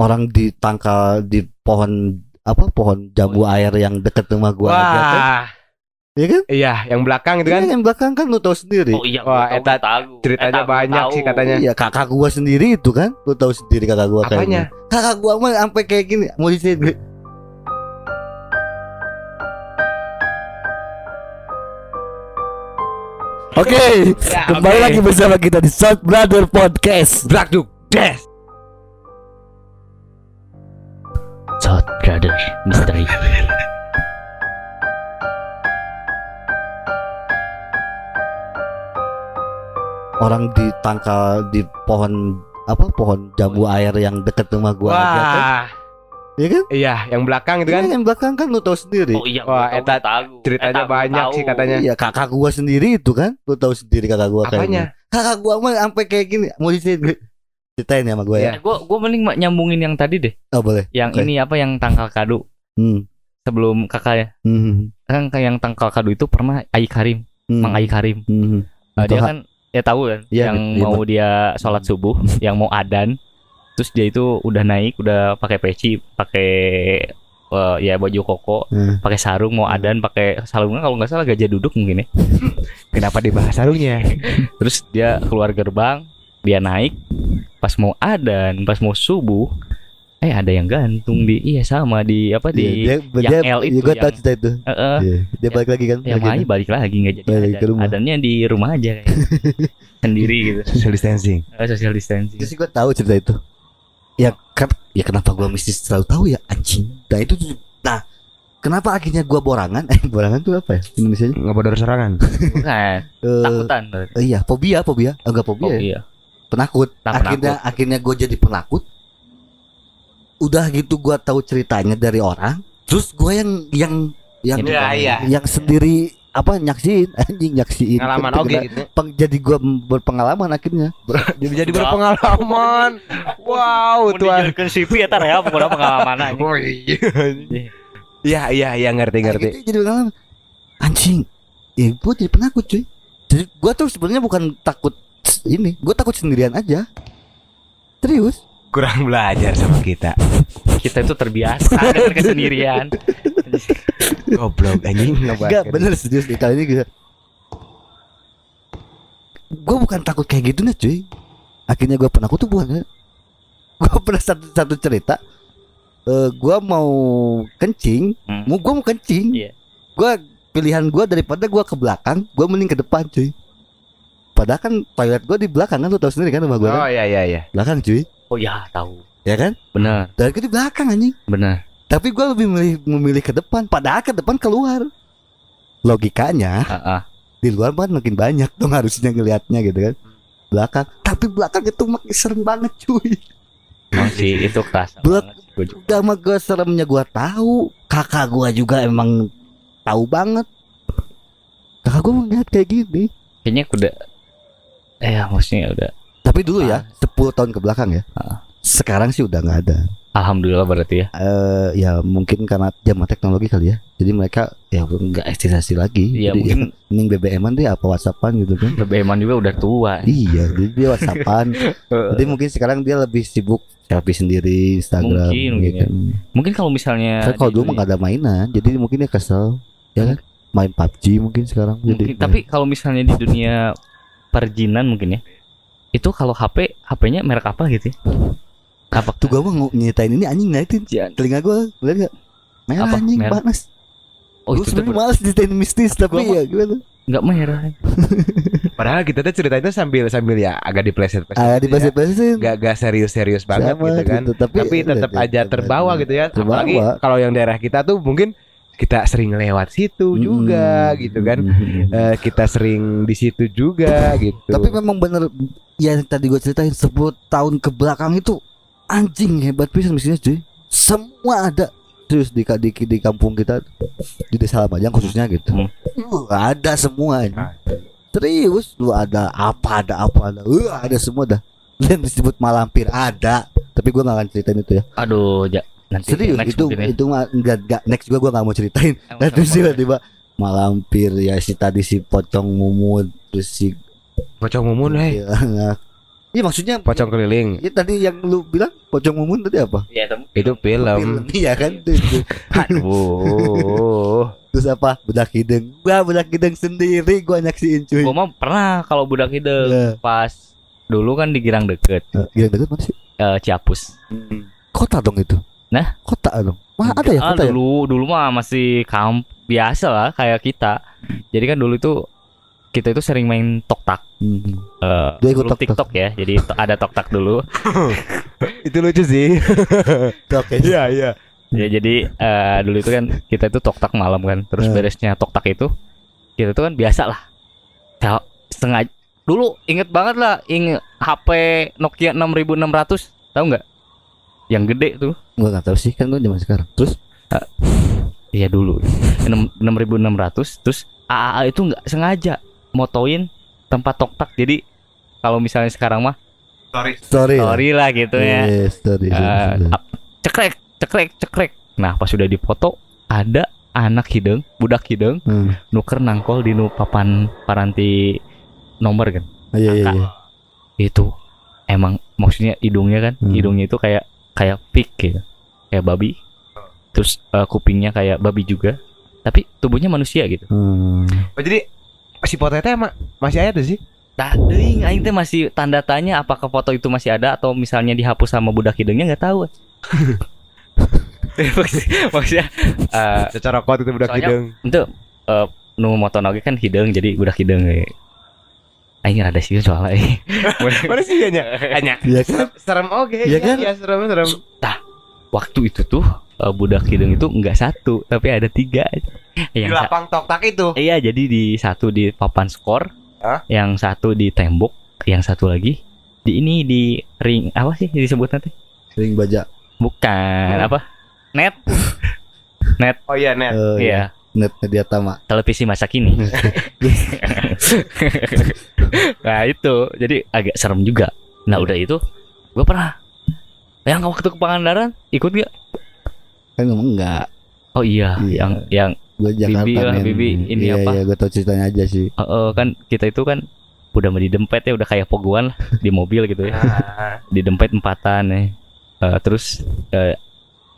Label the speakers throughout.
Speaker 1: orang ditangkal di pohon apa pohon jambu air yang deket rumah gua aja kan
Speaker 2: Wah,
Speaker 1: ya kan
Speaker 2: iya, yang belakang itu
Speaker 1: Iya,
Speaker 2: kan.
Speaker 1: yang belakang kan lu tahu sendiri
Speaker 3: Oh iya,
Speaker 2: Wah, eta ceritanya
Speaker 3: Eta
Speaker 2: banyak
Speaker 3: tahu.
Speaker 2: sih katanya.
Speaker 1: iya kakak gua sendiri itu kan lu tahu sendiri kakak gua kayak
Speaker 2: Apanya?
Speaker 1: gini. kakak gua mah sampai kayak gini mau di sini Oke,
Speaker 2: Ya,
Speaker 1: kembali lagi bersama kita di South Brother Podcast.
Speaker 2: Black Duke Des.
Speaker 3: South Brother Misteri.
Speaker 1: Orang ditangkal di pohon apa pohon jambu air yang deket rumah gua aja kan
Speaker 2: Wah,
Speaker 1: ya kan
Speaker 2: iya, yang belakang itu
Speaker 1: Iya,
Speaker 2: kan.
Speaker 1: yang belakang kan lu tahu sendiri
Speaker 3: Oh iya,
Speaker 2: Wah,
Speaker 3: tahu,
Speaker 2: eta
Speaker 3: tahu.
Speaker 2: ceritanya
Speaker 3: Eta gua
Speaker 2: banyak
Speaker 3: tahu.
Speaker 2: sih katanya.
Speaker 1: Iya kakak gua sendiri itu kan Lu tahu sendiri kakak gua kayak
Speaker 2: Apanya?
Speaker 1: gini. Kakak gua mah sampai kayak gini Mau di sini Ceritain ya sama gua ya
Speaker 3: Eh, gua gua mending nyambungin yang tadi deh.
Speaker 1: Oh boleh
Speaker 3: Yang
Speaker 1: Oke.
Speaker 3: ini apa yang tangkal kado
Speaker 1: hmm.
Speaker 3: sebelum kakak ya.
Speaker 1: Hmm.
Speaker 3: Kan kayak yang tangkal kado itu pernah Ai Karim,
Speaker 1: Hmm.
Speaker 3: Mang Ai Karim.
Speaker 1: Hmm.
Speaker 3: Uh, dia
Speaker 1: Itu
Speaker 3: kan ya tahu kan
Speaker 1: Iya,
Speaker 3: yang
Speaker 1: iya,
Speaker 3: mau dia sholat subuh, yang mau adan. Terus dia itu udah naik, udah pakai peci, pakai eh, ya baju koko,
Speaker 1: Hmm.
Speaker 3: pakai sarung mau adan, pakai sarungnya kalau nggak salah gajah duduk mungkin ya.
Speaker 2: Kenapa dibahas sarungnya?
Speaker 3: Terus dia keluar gerbang, dia naik, pas mau adan, pas mau subuh, eh ada yang gantung di iya sama di apa di
Speaker 1: Iya, dia,
Speaker 3: yang
Speaker 1: dia,
Speaker 3: L itu
Speaker 1: gua tahu
Speaker 3: yang-
Speaker 1: cerita itu.
Speaker 3: Eh, eh,
Speaker 1: Iya, Dia
Speaker 3: Ya-
Speaker 1: balik lagi kan?
Speaker 3: Yang
Speaker 1: lagi
Speaker 3: Mai balik lagi nggak jadi
Speaker 1: Balik ke rumah.
Speaker 3: adannya di rumah aja kayak sendiri gitu.
Speaker 2: Social distancing.
Speaker 3: Eh, social distancing.
Speaker 1: Terus gue tahu cerita itu. Ya kan Ya kenapa gua mesti selalu tahu ya Anjing. Nah itu tuh Nah Kenapa akhirnya gua borangan? Eh borangan tuh apa ya Indonesia
Speaker 2: Nggak bodor serangan.
Speaker 3: bukan takutan berarti.
Speaker 1: Iya fobia Fobia. Enggak
Speaker 3: oh
Speaker 1: fobia ya?
Speaker 3: Iya
Speaker 1: penakut
Speaker 3: Nah,
Speaker 1: akhirnya akhirnya gue jadi penakut udah gitu gue tahu ceritanya dari orang terus gue yang yang yang
Speaker 2: Iya, iya.
Speaker 1: yang sendiri apa nyaksiin anjing nyaksiin
Speaker 2: Pengalaman oke gitu.
Speaker 1: peng- jadi gue berpengalaman akhirnya
Speaker 2: Jadi jadi berpengalaman. Wow, tuan.
Speaker 3: dijadikan CV ya tar ya pokoknya pengalaman
Speaker 2: Oh iya. Iya iya iya ngerti ngerti.
Speaker 1: Akhirnya jadi pengalaman anjing ya gue jadi penakut cuy jadi gue tuh sebenarnya bukan takut ini gue takut sendirian aja. Serius?
Speaker 2: Kurang belajar sama kita.
Speaker 3: kita itu terbiasa dengan kesendirian.
Speaker 2: Goblok anjing.
Speaker 1: Enggak bener serius nih kali ini gue Gue bukan takut kayak gitu nih cuy. Akhirnya gue penakut tuh bukan Gue pernah satu, satu cerita. Eh Gue mau kencing.
Speaker 3: Hmm.
Speaker 1: mau Gue mau kencing.
Speaker 3: Iya.
Speaker 1: Gue pilihan gue daripada gue ke belakang Gue mending ke depan cuy Padahal kan toilet gue di belakang kan Lu tau sendiri kan rumah gue
Speaker 2: Oh
Speaker 1: kan?
Speaker 2: iya iya iya.
Speaker 1: Belakang cuy.
Speaker 3: Oh ya tahu.
Speaker 1: Ya kan?
Speaker 3: Benar.
Speaker 1: Dari gue di belakang anjing.
Speaker 3: Benar.
Speaker 1: Tapi gue lebih memilih, memilih ke depan Padahal ke depan keluar. Logikanya
Speaker 3: Ah, ah.
Speaker 1: di luar kan makin banyak dong harusnya ngelihatnya gitu kan. Belakang. Tapi belakang itu makin serem banget cuy.
Speaker 3: Emang sih itu kerasa
Speaker 1: Belak-
Speaker 3: banget Gua juga.
Speaker 1: udah mah gue seremnya gue tahu. Kakak gue juga emang tahu banget. Kakak gue ngeliat kayak gini.
Speaker 3: Kayaknya udah ya, maksudnya udah
Speaker 1: tapi dulu ya 10 tahun ke belakang ya.
Speaker 3: Ah.
Speaker 1: sekarang sih udah nggak ada.
Speaker 3: Alhamdulillah berarti ya.
Speaker 1: Eh ya mungkin karena zaman teknologi kali ya. Jadi mereka ya nggak eksistasi lagi.
Speaker 3: Iya
Speaker 1: jadi
Speaker 3: mungkin
Speaker 1: ya, mending BBM-an deh apa WhatsAppan gitu kan.
Speaker 3: BBM-an juga udah tua.
Speaker 1: Iya jadi dia WhatsAppan. Jadi mungkin sekarang dia lebih sibuk selfie sendiri Instagram
Speaker 3: Mungkin, mungkin.
Speaker 1: gitu.
Speaker 3: mungkin kalau misalnya
Speaker 1: Kan kalau dulu mah
Speaker 3: dunia-
Speaker 1: gak ada mainan, jadi mungkin dia kesel, ya kan? Main PUBG mungkin sekarang
Speaker 3: mungkin,
Speaker 1: jadi.
Speaker 3: tapi kalau misalnya di dunia perjinan mungkin ya itu kalau HP HP-nya merek apa gitu ya? apa
Speaker 1: tuh gua mau nyetain ini anjing ngeliatin
Speaker 3: Jangan.
Speaker 1: telinga gua, lihat gak? Merah
Speaker 3: Apa?
Speaker 1: anjing
Speaker 3: Merah?
Speaker 1: panas.
Speaker 3: oh
Speaker 1: Gua
Speaker 3: itu tuh
Speaker 1: sebenarnya males nyetain mistis tapi
Speaker 3: Gua mah-
Speaker 1: ya gimana?
Speaker 3: nggak merah
Speaker 2: Padahal kita tuh ceritanya sambil sambil ya agak dipleset
Speaker 1: di
Speaker 2: ya.
Speaker 1: basit
Speaker 2: Gak gak serius-serius banget
Speaker 1: Sama
Speaker 2: gitu kan.
Speaker 1: gitu, tapi,
Speaker 2: Tapi tetap aja terbawa gitu ya.
Speaker 1: Terbawa.
Speaker 2: Apalagi kalau yang daerah kita tuh mungkin kita sering lewat situ juga
Speaker 1: Hmm.
Speaker 2: gitu kan.
Speaker 1: Hmm.
Speaker 2: Eh, kita sering di situ juga gitu.
Speaker 1: Tapi memang bener yang tadi gue ceritain 10 tahun ke belakang itu anjing hebat pisan mesinnya cuy. Semua ada serius di, di di kampung kita di desa Lamajang khususnya gitu.
Speaker 3: Hmm.
Speaker 1: Uh, ada semua.
Speaker 2: Ah.
Speaker 1: Serius lu ada apa ada apa ada. Uh, ada semua dah. Dan disebut malampir ada. Tapi gua gak akan ceritain itu ya.
Speaker 3: aduh ja, nanti
Speaker 1: Serius
Speaker 3: next
Speaker 1: itu
Speaker 3: mungkin ya.
Speaker 1: itu mah enggak enggak next juga gua gak mau ceritain. Terus
Speaker 3: sama-
Speaker 1: tiba-tiba malampir ya si tadi si pocong mumut terus si
Speaker 2: Pocong mumun eh.
Speaker 1: Ya, Iya maksudnya
Speaker 2: Pocong keliling.
Speaker 1: Ya tadi yang lu bilang pocong mumun tadi apa?
Speaker 3: ya tem-
Speaker 2: Itu film.
Speaker 1: Iya kan tuh, tuh.
Speaker 2: Aduh.
Speaker 1: Terus apa? Bedak hidung. Gua bedak hidung sendiri gua nyaksiin cuy.
Speaker 3: gua mah pernah kalau budak hidung
Speaker 1: Ya.
Speaker 3: pas dulu kan di Girang deket
Speaker 1: Eh, Gila deket mana sih?
Speaker 3: eh, Ciapus
Speaker 1: Kota dong itu.
Speaker 3: Nah?
Speaker 1: Kota dong. Wah ada ya
Speaker 3: Ah,
Speaker 1: kota ya?
Speaker 3: dulu dulu mah masih kamp biasa lah kayak kita jadi kan dulu itu kita itu sering main tok tak
Speaker 1: Hmm.
Speaker 3: Eh,
Speaker 1: Dia ikut tok-tak.
Speaker 3: TikTok ya jadi to- ada tok tak dulu
Speaker 2: Itu lucu sih.
Speaker 1: Oke.
Speaker 2: Iya, iya.
Speaker 3: ya jadi eh, dulu itu kan kita itu tok tak malam kan terus
Speaker 1: Eh.
Speaker 3: beresnya tok tak itu kita itu kan biasa lah Ya, setengah dulu inget banget lah inget HP Nokia 6600 tahu nggak yang gede tuh
Speaker 1: Gua nggak tahu sih kan gua zaman sekarang. Terus
Speaker 3: Iya dulu enam enam ribu enam ratus terus AAA itu nggak sengaja motoin tempat tok tak jadi kalau misalnya sekarang mah
Speaker 1: story. lah.
Speaker 3: sorry lah gitu ya
Speaker 1: Yes, story.
Speaker 3: Eh,
Speaker 1: story.
Speaker 3: ap- cekrek cekrek cekrek nah pas sudah dipoto ada anak hidung budak hidung
Speaker 1: Hmm.
Speaker 3: nuker nangkol di nu papan paranti nomor kan
Speaker 1: Iya iya iya.
Speaker 3: itu emang maksudnya hidungnya kan
Speaker 1: Hmm.
Speaker 3: hidungnya itu kayak kayak pig gitu kayak babi terus eh, kupingnya kayak babi juga tapi tubuhnya manusia gitu
Speaker 1: Hmm.
Speaker 2: Oh, jadi si foto itu emang masih ada sih?
Speaker 3: Nah, ding, aing teh masih tanda tanya apakah foto itu masih ada atau misalnya dihapus sama budak hidungnya nggak tahu. Maksud- Maksudnya eh
Speaker 2: Secara kuat itu budak
Speaker 3: Soalnya-
Speaker 2: hidung.
Speaker 3: untuk eh nu moto oge kan hidung jadi budak hidung we. Aing rada sih soalnya.
Speaker 2: Mana sih hanya? Hanya.
Speaker 1: Iya kan?
Speaker 2: Serem oke.
Speaker 1: Iya kan?
Speaker 2: Iya, serem serem.
Speaker 3: Waktu itu tuh eh, budak hidung itu nggak satu tapi ada tiga.
Speaker 2: Di
Speaker 3: Yang sa-
Speaker 2: lapang tok tak itu.
Speaker 3: iya jadi di satu di papan skor,
Speaker 2: Hah?
Speaker 3: yang satu di tembok, yang satu lagi di ini di ring apa sih disebut nanti?
Speaker 1: Sering baca.
Speaker 3: Bukan
Speaker 2: Hmm.
Speaker 3: apa? Net.
Speaker 2: Oh iya, net.
Speaker 1: Oh,
Speaker 3: Iya.
Speaker 1: Net media tama.
Speaker 3: televisi masa kini. nah itu jadi agak serem juga. Nah udah itu gue pernah yang waktu ke Pangandaran ikut gak?
Speaker 1: Kan ngomong enggak.
Speaker 3: Oh iya,
Speaker 1: Iya.
Speaker 3: yang yang
Speaker 1: Gue Jakarta
Speaker 3: Bibi lah. Bibi. Ini
Speaker 1: iya,
Speaker 3: apa?
Speaker 1: Iya, gue tau ceritanya aja sih.
Speaker 3: eh, eh, kan kita itu kan udah mau didempet ya udah kayak poguan lah di mobil gitu ya.
Speaker 2: Ah,
Speaker 3: Didempet empatan ya. Eh, terus eh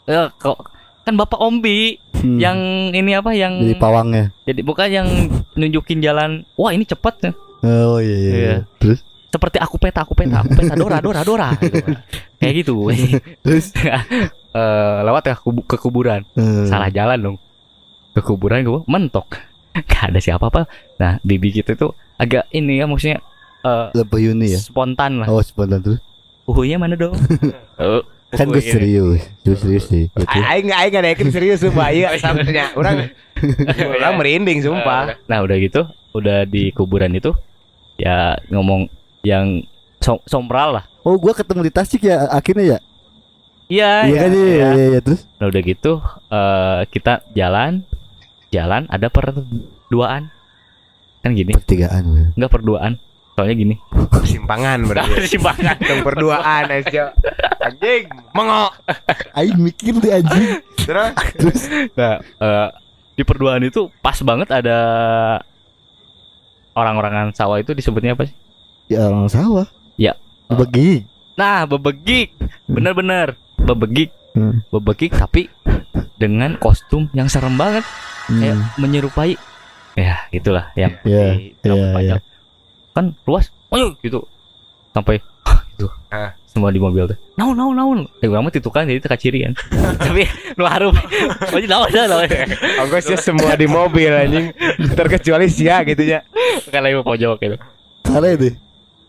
Speaker 3: eh, kok kan Bapak Ombi
Speaker 1: Hmm.
Speaker 3: yang ini apa yang
Speaker 1: jadi pawangnya.
Speaker 3: jadi bukan yang nunjukin jalan wah ini cepet ya
Speaker 1: Oh iya iya.
Speaker 3: Iya.
Speaker 1: iya. Terus
Speaker 3: seperti aku peta aku peta aku peta dora dora dora gitu. kayak gitu
Speaker 1: terus
Speaker 3: Eh, lewat ke, kubu- ke kuburan
Speaker 1: eh,
Speaker 3: salah jalan dong ke kuburan gue mentok gak ada siapa apa nah bibi kita itu agak ini ya maksudnya eh,
Speaker 1: lebih uni ya.
Speaker 3: spontan lah
Speaker 1: Oh spontan terus.
Speaker 3: uhunya mana dong Eh,
Speaker 1: Kan gue serius. Gue serius sih. Gitu.
Speaker 2: Aing nggak aing nggak yakin serius sumpah. Iya, seharusnya orang orang merinding sumpah.
Speaker 3: nah udah gitu udah di kuburan itu ya ngomong yang som- sombral lah
Speaker 1: Oh gue ketemu di Tasik ya akhirnya ya.
Speaker 3: iya
Speaker 1: Iya kan iya iya iya, iya. terus.
Speaker 3: Nah udah gitu eh kita jalan jalan ada perduaan kan gini
Speaker 1: Pertigaan gue.
Speaker 3: nggak perduaan soalnya gini
Speaker 2: Simpangan berarti.
Speaker 3: simpangan
Speaker 2: Teng berduaan aja. Anjing, mengok.
Speaker 1: Aing mikir deh anjing.
Speaker 2: Terus
Speaker 3: nah eh, di perduaan itu pas banget ada orang-orangan sawah itu disebutnya apa sih
Speaker 1: Ya orang sawah.
Speaker 3: Ya.
Speaker 1: Bagi.
Speaker 3: nah bebegik bener-bener bebegik
Speaker 1: Hmm.
Speaker 3: bebegik tapi dengan kostum yang serem banget kayak
Speaker 1: Hmm.
Speaker 3: menyerupai ya itulah yang
Speaker 1: Iya,
Speaker 3: di drama
Speaker 1: iya,
Speaker 3: panjang. Kan luas ayo gitu sampai gitu
Speaker 2: Ah.
Speaker 3: semua di mobil tuh naon naon naon eh gue mah kan jadi teka ciri kan tapi lu harum oh naon naon naon
Speaker 2: Ongkosnya semua di mobil anjing. Terkecuali sia gitu ya.
Speaker 3: kan lagi pojok gitu
Speaker 1: Salah deh.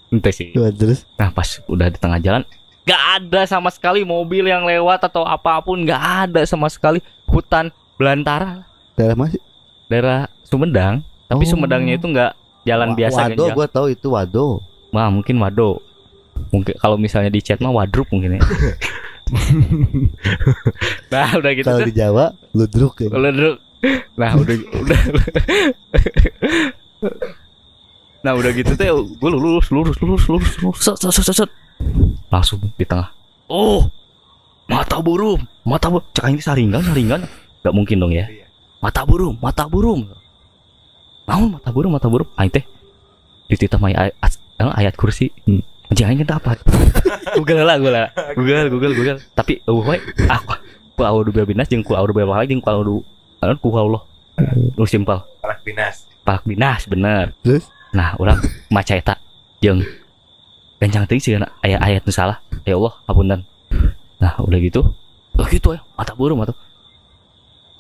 Speaker 3: ente sih
Speaker 1: terus.
Speaker 3: nah pas udah di tengah jalan Gak ada sama sekali mobil yang lewat atau apa pun Gak ada sama sekali hutan belantara
Speaker 1: Daerah masih.
Speaker 3: daerah Sumedang tapi
Speaker 1: Oh.
Speaker 3: Sumedangnya itu nggak jalan
Speaker 1: Wa-
Speaker 3: biasa
Speaker 1: Wado gue tahu itu Wado.
Speaker 3: Wah mungkin wado. Mungkin kalau misalnya di chat mah wadrup mungkin ya. Nah udah gitu
Speaker 1: Kalau di Jawa ludruk ya.
Speaker 3: Lu dulu Nah udah udah. Nah udah gitu tuh Gue lurus lurus lurus lurus lurus set, set, set, set, set. Langsung di tengah. Oh Mata burung Mata burung Cek ini saringan saringan. Gak mungkin dong ya. Mata burung Mata burung Namun mata burung mata burung. Aing teh Dititah ayat, ayat kursi. Jangan kita apa Google lah Google lah. Google Google Google. Tapi uh, we aku ku audu binas jeung ku audu lagi jeung ku audu anu ku Allah. Lu simpel.
Speaker 2: Parak dinas.
Speaker 3: palak binas bener.
Speaker 1: Terus?
Speaker 3: nah orang maca eta jeung gancang teuing sih ayat ayat nu salah. Ya Allah apunten. Nah udah gitu. Oh gitu ya. Mata burung atau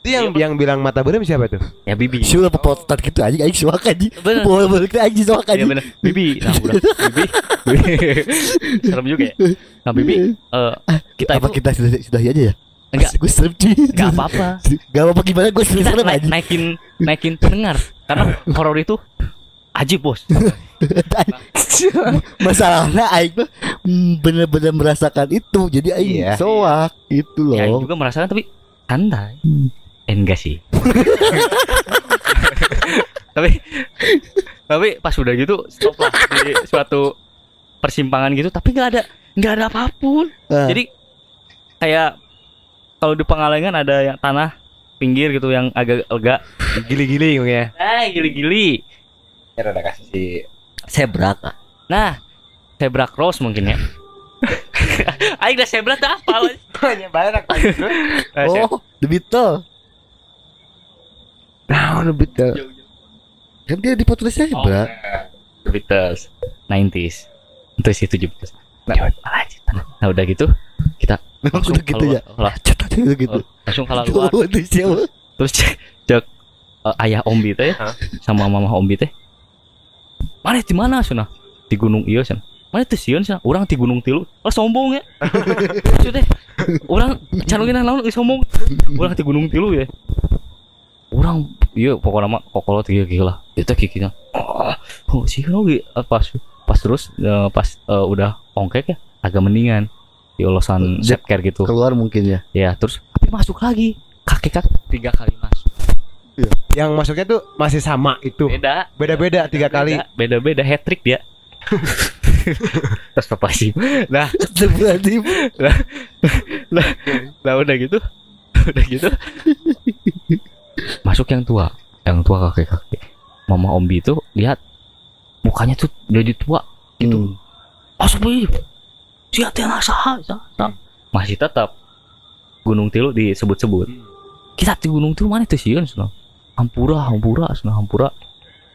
Speaker 2: Itu yang yang bilang mata berem siapa tuh?
Speaker 3: ya bibi
Speaker 1: Siapa pepotan gitu aja aing suaka
Speaker 3: bener
Speaker 1: Boleh boleh kita aja suaka
Speaker 3: Iya
Speaker 1: aja.
Speaker 3: bener Bibi Nah udah Bibi Serem juga ya Nah Bibi eh Kita
Speaker 1: Apa
Speaker 3: itu
Speaker 1: kita sudah sudah aja ya?
Speaker 3: Enggak
Speaker 1: Gue serem cuy.
Speaker 3: Enggak apa-apa
Speaker 1: Gak apa-apa gimana gue serem serem aja.
Speaker 3: naikin Naikin pendengar Karena horor itu Ajib bos
Speaker 1: Masalahnya aing tuh mm, bener-bener merasakan itu. Jadi aing
Speaker 2: Iya.
Speaker 1: soak itu
Speaker 3: Ya
Speaker 1: loh.
Speaker 3: juga merasakan tapi Santai
Speaker 1: Hmm.
Speaker 3: Eh, Enggak sih Tapi Tapi pas udah gitu Stop lah Di suatu Persimpangan gitu Tapi nggak ada nggak ada apa pun
Speaker 1: Ah.
Speaker 3: Jadi Kayak Kalau di Pengalengan ada yang tanah Pinggir gitu yang agak lega
Speaker 2: Gili-gili mungkin ya.
Speaker 3: Eh gili-gili
Speaker 2: Ya udah kasih si
Speaker 1: sebrak.
Speaker 3: Nah, zebra cross mungkin ya. Aing udah zebra dah apa?
Speaker 2: banyak banyak siap.
Speaker 1: Oh, The Beatles.
Speaker 2: Nah, udah betul.
Speaker 1: Kan dia di foto sebrak.
Speaker 3: The Beatles, 90s, terus itu 70s. Nah, nah udah gitu kita
Speaker 1: Memang
Speaker 3: langsung
Speaker 1: udah gitu ya.
Speaker 3: lah,
Speaker 1: Cetak gitu gitu.
Speaker 3: langsung kalau luar
Speaker 1: Oh, itu
Speaker 3: terus cek, cek eh, ayah Ombi teh
Speaker 2: Hah?
Speaker 3: sama mama Ombi teh. Mana di mana sana? Di gunung iya sana. Mana tuh sieun sana? Orang di gunung tilu. Oh sombong ya. Maksudnya orang calungin naon geus sombong. Orang di gunung tilu ya. Orang iya pokoknya mah kokolot gitu gitu lah. Itu kikina. Oh, oh sih kan pas pas terus eh, pas eh, udah ongkek ya agak mendingan di olosan care gitu.
Speaker 1: Keluar mungkin ya.
Speaker 3: Ya terus tapi masuk lagi kakek kakek tiga kali masuk.
Speaker 2: Yang masuknya tuh masih sama itu.
Speaker 3: Beda.
Speaker 2: Beda-beda tiga kali.
Speaker 3: Beda beda hat trick dia. Terus apa sih? Nah,
Speaker 1: Berarti
Speaker 3: nah udah gitu, udah gitu. Masuk yang tua, yang tua kakek kakek. Mama Ombi itu lihat mukanya tuh jadi tua gitu.
Speaker 1: Hmm.
Speaker 3: Masuk lagi. Siapa yang sah. Masih tetap Gunung Tilu disebut-sebut. Kita di Gunung Tilu mana tuh sih kan? Hampura, hampura, sana hampura.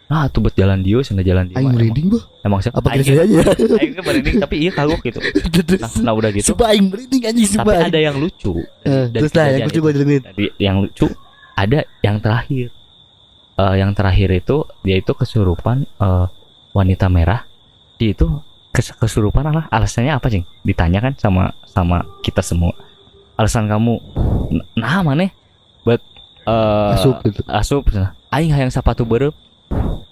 Speaker 3: Nah, tuh buat jalan dia, sana jalan dia.
Speaker 1: Aing merinding bah.
Speaker 3: Emang siapa?
Speaker 1: Apa aja?
Speaker 3: Aing kan tapi iya kagok gitu. Nah, nah udah gitu.
Speaker 1: Sumpah aing merinding anjing
Speaker 3: Tapi ada yang lucu.
Speaker 1: Eh,
Speaker 3: dari
Speaker 1: Terus lah yang lucu gue dengerin.
Speaker 3: Yang lucu ada yang terakhir. Eh yang terakhir itu dia itu kesurupan eh, wanita merah. Dia itu kes- kesurupan lah. Alasannya apa sih? Ditanya kan sama sama kita semua. Alasan kamu nah mana? Buat eh
Speaker 1: Asup gitu.
Speaker 3: asup aing hayang sepatu berep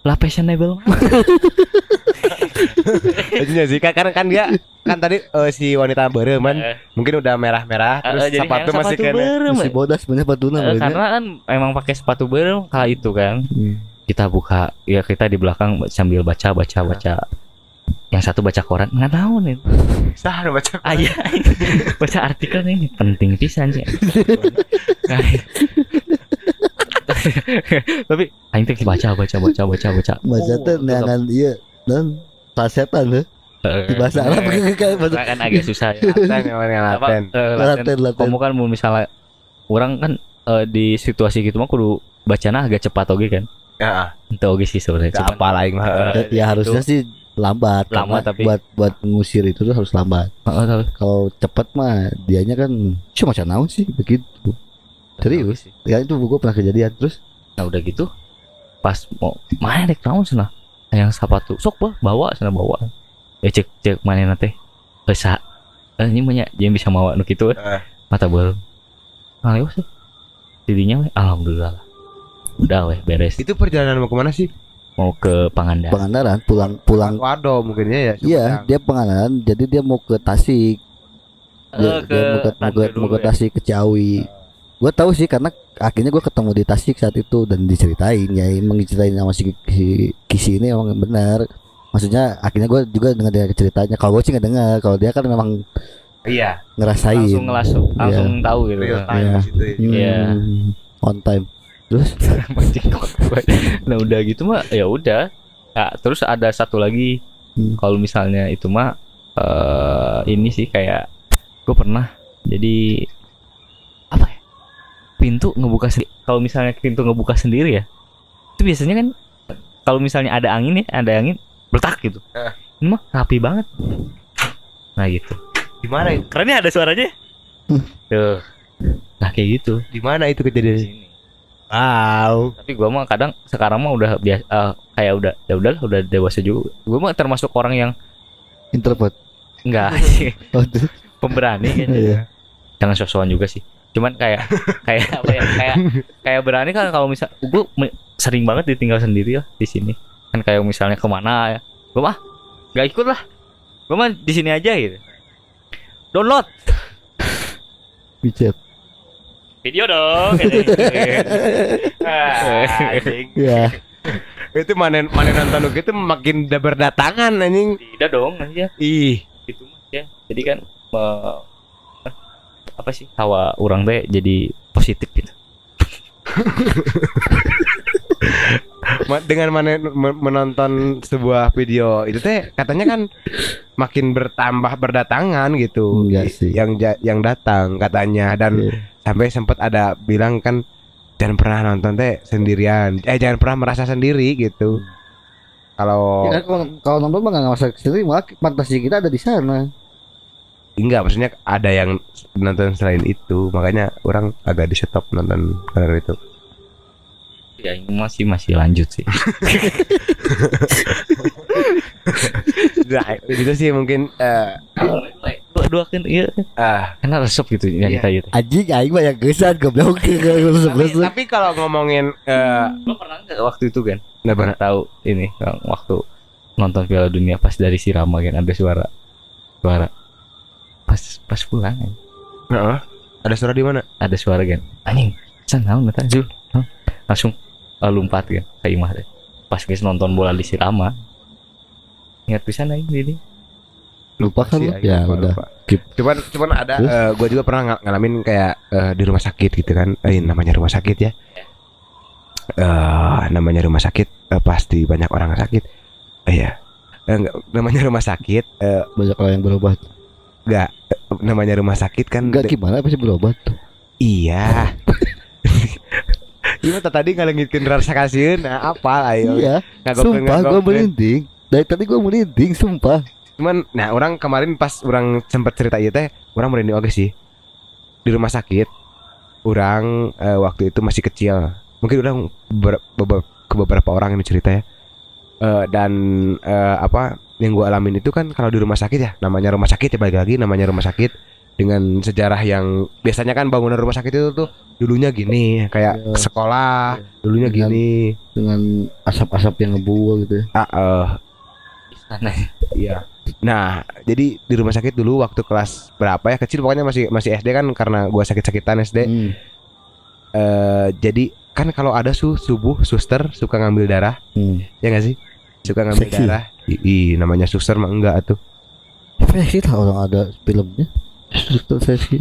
Speaker 3: lah fashionable
Speaker 2: Lucunya sih kan karena kan dia kan tadi eh, si wanita berem kan mungkin udah merah-merah terus
Speaker 3: jadi
Speaker 2: sepatu masih kena.
Speaker 1: Si bodas sebenarnya patuna
Speaker 3: Eh,
Speaker 1: berarti.
Speaker 3: karena kan emang pakai sepatu berem kala itu kan
Speaker 1: Hmm.
Speaker 3: kita buka ya kita di belakang sambil baca baca baca yang satu baca koran nggak tahu nih
Speaker 2: Sah baca.
Speaker 3: ah iya baca artikel ini penting pisan sih Nah, tapi aing teh baca baca baca baca baca
Speaker 1: Baca
Speaker 3: Oh,
Speaker 1: teh
Speaker 3: tetep.
Speaker 1: neangan iya dan sasetan heh.
Speaker 3: Eh,
Speaker 1: Di bahasa Arab bahasa
Speaker 3: kan agak susah ya
Speaker 2: Laten
Speaker 3: apa
Speaker 2: laten.
Speaker 3: eh, laten.
Speaker 1: Laten laten.
Speaker 3: kamu kan mau misalnya orang kan eh, di situasi gitu mah kudu bacana agak cepat oke kan
Speaker 2: Ya,
Speaker 3: itu oke sih sebenarnya Cuman,
Speaker 2: apa lah yang mah.
Speaker 3: eh,
Speaker 1: Ya, ya harusnya sih lambat
Speaker 3: Lambat,
Speaker 1: karena
Speaker 3: tapi-
Speaker 1: buat buat ngusir itu tuh harus lambat.
Speaker 3: eh, tapi
Speaker 1: Kalau cepet mah dianya kan cuma macam naon sih begitu. Serius. Ya itu buku pernah kejadian terus
Speaker 3: Nah udah gitu pas mau main dek naon sana yang sepatu sok bah bawa sana bawa ya cek cek mana nate bisa eh, ini banyak yang bisa bawa nu gitu eh.
Speaker 2: Eh.
Speaker 3: mata bel nah lewat sih jadinya weh alhamdulillah lah. udah weh beres
Speaker 2: Itu perjalanan mau ke mana sih?
Speaker 3: mau ke Pangandaran
Speaker 1: Pangandaran pulang pulang
Speaker 2: Wado mungkin ya ya.
Speaker 1: Iya, dia Pangandaran jadi dia mau ke Tasik.
Speaker 3: Eh,
Speaker 1: Dia, dia mau ke, mau ke, mau ke
Speaker 3: ya.
Speaker 1: Tasik ke Ciawi. Gue tahu sih karena akhirnya gue ketemu di Tasik saat itu dan diceritain ya emang diceritain sama si, si Kisi ini emang benar. Maksudnya akhirnya gue juga dengar dia ceritanya. Kalau gue sih nggak dengar. Kalau dia kan memang
Speaker 2: Iya.
Speaker 1: ngerasain.
Speaker 3: langsung langsung langsung tahu gitu
Speaker 2: Real time
Speaker 1: Iya.
Speaker 2: di situ. ya.
Speaker 1: Hmm,
Speaker 3: Iya.
Speaker 1: On time. Terus
Speaker 3: nah udah gitu mah ya udah Nah, terus ada satu lagi
Speaker 1: Hmm.
Speaker 3: kalau misalnya itu mah eh ini sih kayak gue pernah jadi pintu ngebuka sendiri kalau misalnya pintu ngebuka sendiri ya itu biasanya kan kalau misalnya ada angin ya ada angin bertak gitu.
Speaker 2: Eh.
Speaker 3: ini mah rapi banget. Nah gitu.
Speaker 2: Di mana?
Speaker 3: keren ya ada suaranya. Tuh. Nah kayak gitu.
Speaker 2: Di mana itu
Speaker 3: di
Speaker 2: kejadian?
Speaker 3: sini.
Speaker 2: Wow.
Speaker 3: tapi gua mah kadang sekarang mah udah biasa kayak udah ya udahlah udah dewasa juga. Gua mah termasuk orang yang
Speaker 1: Introvert.
Speaker 3: enggak.
Speaker 1: Oh,
Speaker 3: pemberani kan
Speaker 1: Iya.
Speaker 3: jangan sok-sokan juga sih cuman kayak kayak apa ya kayak kayak berani kan kalau misal gue sering banget ditinggal sendiri lah di sini kan kayak misalnya ke mana ya gue mah nggak ikut lah gue mah di sini aja gitu download
Speaker 1: Bicet.
Speaker 3: video dong gitu.
Speaker 2: Ah.
Speaker 1: Ya.
Speaker 2: itu mana mana nonton gitu makin udah berdatangan anjing.
Speaker 3: tidak dong aja
Speaker 2: Ih,
Speaker 3: gitu mas ya jadi kan eh, apa sih hawa orang teh jadi positif gitu
Speaker 2: dengan mana men- menonton sebuah video itu teh katanya kan makin bertambah berdatangan gitu.
Speaker 1: Enggak sih.
Speaker 2: Yang yang datang katanya dan
Speaker 1: Iya.
Speaker 2: sampai sempat ada bilang kan jangan pernah nonton teh sendirian. Eh jangan pernah merasa sendiri gitu. Kalau
Speaker 1: Ya, kalau, kalau nonton mah nggak ngerasa sendiri, malah fantasi kita ada di sana.
Speaker 2: Enggak maksudnya ada yang nonton selain itu, makanya orang agak di stop nonton karena itu.
Speaker 3: ya ini masih masih lanjut sih.
Speaker 2: Nah, itu sih mungkin eh,
Speaker 3: dua dua kan iya.
Speaker 2: Ah.
Speaker 3: Karena resep gitu yang
Speaker 2: Iya.
Speaker 3: kita gitu
Speaker 1: Anjing aing yang gesan goblok.
Speaker 2: Tapi, tapi kalau ngomongin eh
Speaker 3: lo pernah nggak waktu itu kan
Speaker 2: nggak pernah
Speaker 3: tahu ini waktu nonton Piala Dunia pas dari Sirama kan ada suara. Suara pas pas pulang kan,
Speaker 2: Heeh. ada suara di mana?
Speaker 3: ada suara kan anjing san naon eta Zul langsung eh, lompat kan ke imah deh pas guys nonton bola di Sirama ingat pisan aing ini
Speaker 1: lupa kan lu? Ya
Speaker 2: lupa,
Speaker 1: udah.
Speaker 2: lupa. Cuman cuman ada
Speaker 1: Terus?
Speaker 2: gue juga pernah ng- ngalamin kayak eh, di rumah sakit gitu kan. Eh namanya rumah sakit ya. Eh namanya rumah sakit eh, pasti banyak orang sakit. Eh ya. Eh, enggak, namanya rumah sakit eh
Speaker 1: Banyak orang yang berobat.
Speaker 2: Enggak eh, namanya rumah sakit kan
Speaker 1: Enggak
Speaker 2: de-
Speaker 1: gimana pasti berobat.
Speaker 2: iya. Iya tadi ngalengitkeun rasa kasieun nah apa ayo.
Speaker 1: Iya. Sumpah gua
Speaker 2: ngagokkeun.
Speaker 1: merinding. Dari tadi gua merinding, sumpah.
Speaker 2: Cuman nah orang kemarin pas orang sempat cerita ieu teh, orang merinding oke sih. Di rumah sakit orang eh, waktu itu masih kecil. Mungkin orang ber- bebe- ke beberapa orang ini cerita ya. Eh, dan eh, apa yang gua alamin itu kan kalau di rumah sakit ya, namanya rumah sakit ya balik lagi namanya rumah sakit dengan sejarah yang biasanya kan bangunan rumah sakit itu tuh dulunya gini kayak
Speaker 1: Iya.
Speaker 2: sekolah dulunya
Speaker 1: Dengan-
Speaker 2: gini
Speaker 1: Dengan asap-asap yang ngebuang gitu ya.
Speaker 2: ah, eh,
Speaker 3: sana
Speaker 2: Iya. Nah, jadi di rumah sakit dulu waktu kelas berapa ya kecil pokoknya masih masih SD kan karena gua sakit-sakitan SD.
Speaker 1: Hmm.
Speaker 2: Eh jadi kan kalau ada su subuh suster suka ngambil darah,
Speaker 1: Hmm.
Speaker 2: ya nggak sih? Suka ngambil
Speaker 1: Seksi.
Speaker 2: darah. Ih, namanya suster mah enggak tuh.
Speaker 1: Versi lah orang ada filmnya. Suster versi.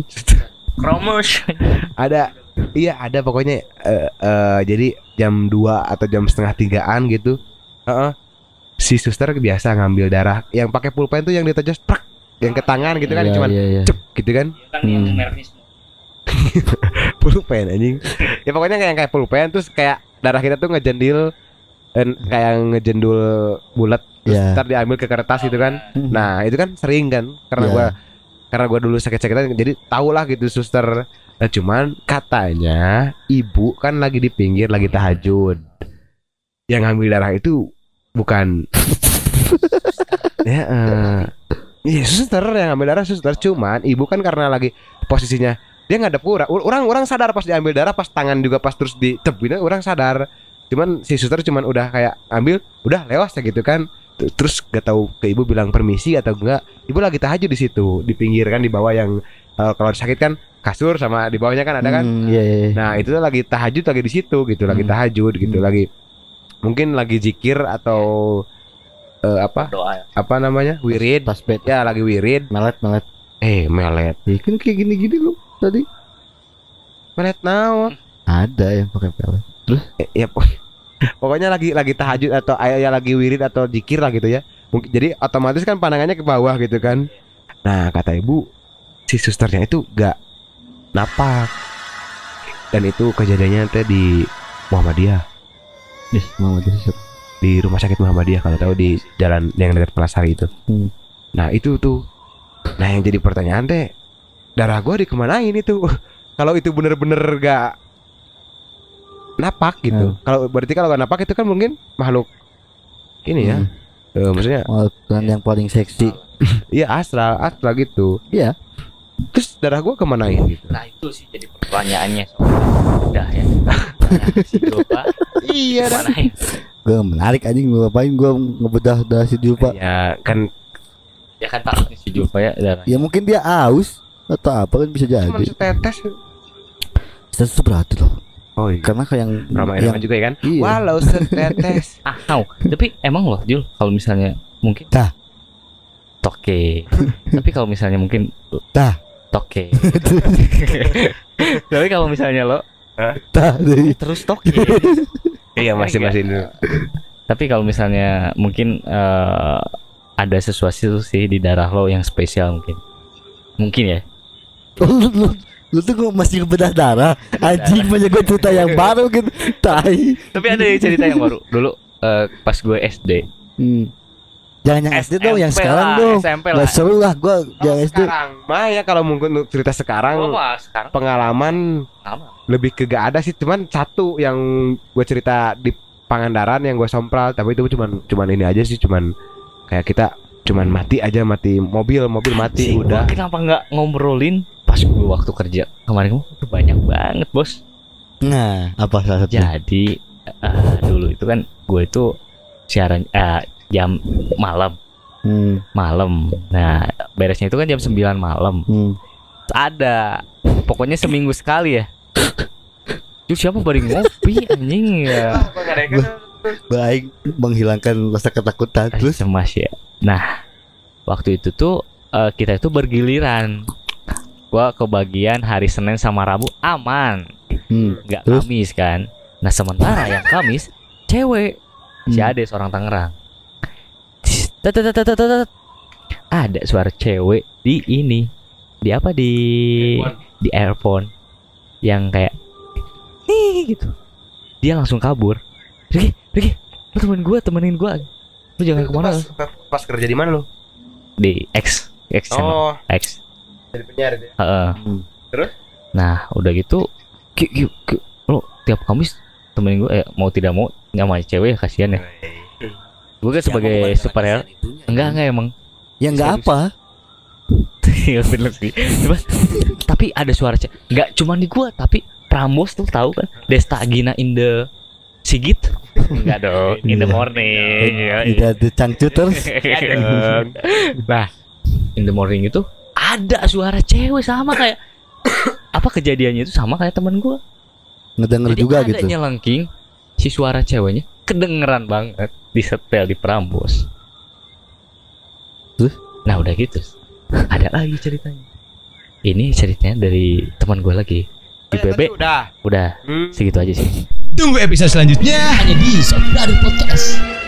Speaker 3: Kromos
Speaker 2: Ada iya ada pokoknya eh eh, jadi jam 2 atau jam setengah tigaan gitu. Heeh. Si suster biasa ngambil darah yang pakai pulpen tuh yang ditajos prak yang ke tangan gitu kan
Speaker 1: Iya,
Speaker 2: cuman
Speaker 1: iya, iya.
Speaker 2: cep gitu kan.
Speaker 3: mereknya
Speaker 2: pulpen anjing ya pokoknya kayak kayak pulpen terus kayak darah kita tuh ngejendil dan kayak ngejendul bulat terus
Speaker 1: Iya.
Speaker 2: ntar diambil ke kertas gitu kan
Speaker 1: Hmm.
Speaker 2: nah itu kan sering kan karena
Speaker 1: Iya.
Speaker 2: gua karena gua dulu sakit-sakitan jadi tau lah gitu suster nah, cuman katanya ibu kan lagi di pinggir lagi tahajud yang ngambil darah itu bukan ya eh, iya suster yang ngambil darah suster cuman ibu kan karena lagi posisinya dia nggak ada pura orang orang sadar pas diambil darah pas tangan juga pas terus ditebinnya orang sadar. Cuman si suster cuman udah kayak ambil udah lewas ya gitu kan. Terus gak tahu ke ibu bilang permisi atau enggak. Ibu lagi tahajud di situ di pinggir kan di bawah yang eh, kalau sakit kan kasur sama di bawahnya kan ada kan?
Speaker 1: Hmm, iya, iya.
Speaker 2: Nah itu tuh lagi tahajud lagi di situ gitu, lagi
Speaker 1: Hmm.
Speaker 2: tahajud gitu,
Speaker 1: Hmm.
Speaker 2: lagi mungkin lagi zikir atau eh, apa?
Speaker 3: Doa ya.
Speaker 2: Apa namanya? Wirid,
Speaker 1: Tasbih.
Speaker 2: ya lagi wirid,
Speaker 1: Melet, melet.
Speaker 2: eh melet,
Speaker 1: Ya, kan kayak gini-gini lu tadi.
Speaker 2: melet naon?
Speaker 1: Ada yang pakai pelet.
Speaker 2: Eh, ya pok- pokoknya lagi lagi tahajud atau ayah ya lagi wirid atau zikir lah gitu ya, Mungkin jadi otomatis kan pandangannya ke bawah gitu kan. Nah, kata ibu si susternya itu gak napak. Dan itu kejadiannya teh di Muhammadiyah,
Speaker 1: jadi siapa?
Speaker 2: di rumah sakit Muhammadiyah kalau tahu di jalan yang dekat Pelasari itu.
Speaker 1: Hmm.
Speaker 2: Nah, itu tuh. Nah, yang jadi pertanyaan teh darah gua dikemanain itu? kalau itu bener-bener gak napak gitu. Kalau berarti kalau gak napak itu kan mungkin makhluk ini ya.
Speaker 1: Hmm.
Speaker 2: Eh, maksudnya
Speaker 1: Oh, kan yang paling seksi.
Speaker 2: Iya astral, astral gitu.
Speaker 1: Iya.
Speaker 2: Terus darah gua kemanain gitu?
Speaker 3: Nah itu sih jadi pertanyaannya soalnya. Udah ya. Si Julpa
Speaker 2: iya
Speaker 3: ya?
Speaker 1: Gue menarik anjing gue ngapain gue ngebedah dari si Julpa.
Speaker 2: Ya kan
Speaker 3: Ya kan takutnya si Julpa ya darah.
Speaker 1: Ya mungkin dia aus atau apa kan bisa
Speaker 2: cuma
Speaker 1: jadi.
Speaker 2: setetes.
Speaker 1: Saya tuh berarti loh.
Speaker 2: Oh iya.
Speaker 1: Karena kayak yang
Speaker 2: Ramai
Speaker 1: yang
Speaker 2: juga ya kan?
Speaker 1: Iya.
Speaker 2: Walau setetes.
Speaker 3: Ah, tahu. Tapi emang loh Jul kalau misalnya mungkin
Speaker 1: Dah.
Speaker 3: toke. Tapi kalau misalnya mungkin
Speaker 1: Dah.
Speaker 3: toke. Tapi kalau misalnya lo
Speaker 1: tah deh.
Speaker 3: terus toke.
Speaker 2: iya masih masih dulu.
Speaker 3: Tapi kalau misalnya mungkin eh, ada sesuatu sih di darah lo yang spesial mungkin. Mungkin ya.
Speaker 1: Lu, lu, lu tuh kok masih ngebedah darah anjing banyak gue cerita yang baru gitu tai
Speaker 3: Tapi ada yang cerita yang baru. Dulu eh, pas gue SD.
Speaker 1: hmm. jangan yang SD dong yang sekarang
Speaker 3: lah,
Speaker 1: dong
Speaker 3: SMP
Speaker 1: Gak
Speaker 3: lah.
Speaker 1: seru lah gue yang SD
Speaker 2: Sekarang, mah ya kalau mungkin cerita sekarang
Speaker 3: Gua mah sekarang
Speaker 2: pengalaman
Speaker 3: sama.
Speaker 2: lebih ke gak ada sih cuman satu yang gue cerita di Pangandaran yang gue sompral tapi itu cuman cuman ini aja sih cuman kayak kita cuman mati aja mati mobil mobil mati
Speaker 3: Sih,
Speaker 2: udah
Speaker 3: gua Kenapa nggak ngobrolin pas gue waktu kerja kemarin itu banyak banget bos.
Speaker 1: nah apa salah satu
Speaker 3: Jadi eh, dulu itu kan gue itu siaran eh, jam malam
Speaker 1: hmm.
Speaker 3: malam. Nah beresnya itu kan jam 9 malam.
Speaker 1: Hmm.
Speaker 3: Ada pokoknya seminggu sekali ya. Itu siapa bari ngopi anjing ya.
Speaker 1: Baik menghilangkan rasa ketakutan
Speaker 3: Terus
Speaker 1: terus
Speaker 3: cemas ya. Nah, waktu itu tuh eh, kita itu bergiliran. Gua kebagian hari Senin sama Rabu aman,
Speaker 1: hmm.
Speaker 3: nggak
Speaker 1: Terus?
Speaker 3: Kamis kan. Nah, sementara yang Kamis cewek si
Speaker 1: Hmm.
Speaker 3: Ade seorang Tangerang. Ada suara cewek di ini. Di apa di di earphone yang kayak nih gitu. Dia langsung kabur. Riki, Riki, lu temenin gua, temenin gua. Lu jangan ke mana
Speaker 2: pas, pas kerja di mana lo
Speaker 3: di X X channel
Speaker 2: oh
Speaker 3: X
Speaker 2: jadi penyiar itu ya?
Speaker 3: Heeh.
Speaker 1: Hmm.
Speaker 2: Terus?
Speaker 3: nah udah gitu ki, ki, ki, lo tiap Kamis temenin gue eh, mau tidak mau sama cewek ya kasihan ya gue kan sebagai superhero enggak enggak emang
Speaker 1: ya nggak
Speaker 3: Serius.
Speaker 1: apa
Speaker 3: Iya, tapi ada suara cewek nggak cuma di gua tapi Prambos tuh tahu kan Desta Gina in the Sigit enggak dong in the morning ya,
Speaker 1: tidak ada cangcuters
Speaker 3: Iya. Nah, in the morning itu ada suara cewek sama kayak apa kejadiannya itu sama kayak temen gua.
Speaker 1: ngedenger
Speaker 3: Jadi
Speaker 1: juga
Speaker 3: ada
Speaker 1: gitu
Speaker 3: nyelengking si suara ceweknya kedengeran banget di setel di Prambos.
Speaker 1: Terus?
Speaker 3: Nah, udah gitu. Ada lagi ceritanya. Ini ceritanya dari teman gua lagi. Di BB
Speaker 2: udah
Speaker 3: udah
Speaker 2: Hmm.
Speaker 3: segitu aja sih.
Speaker 4: Tunggu episode selanjutnya hanya di Saudara Podcast.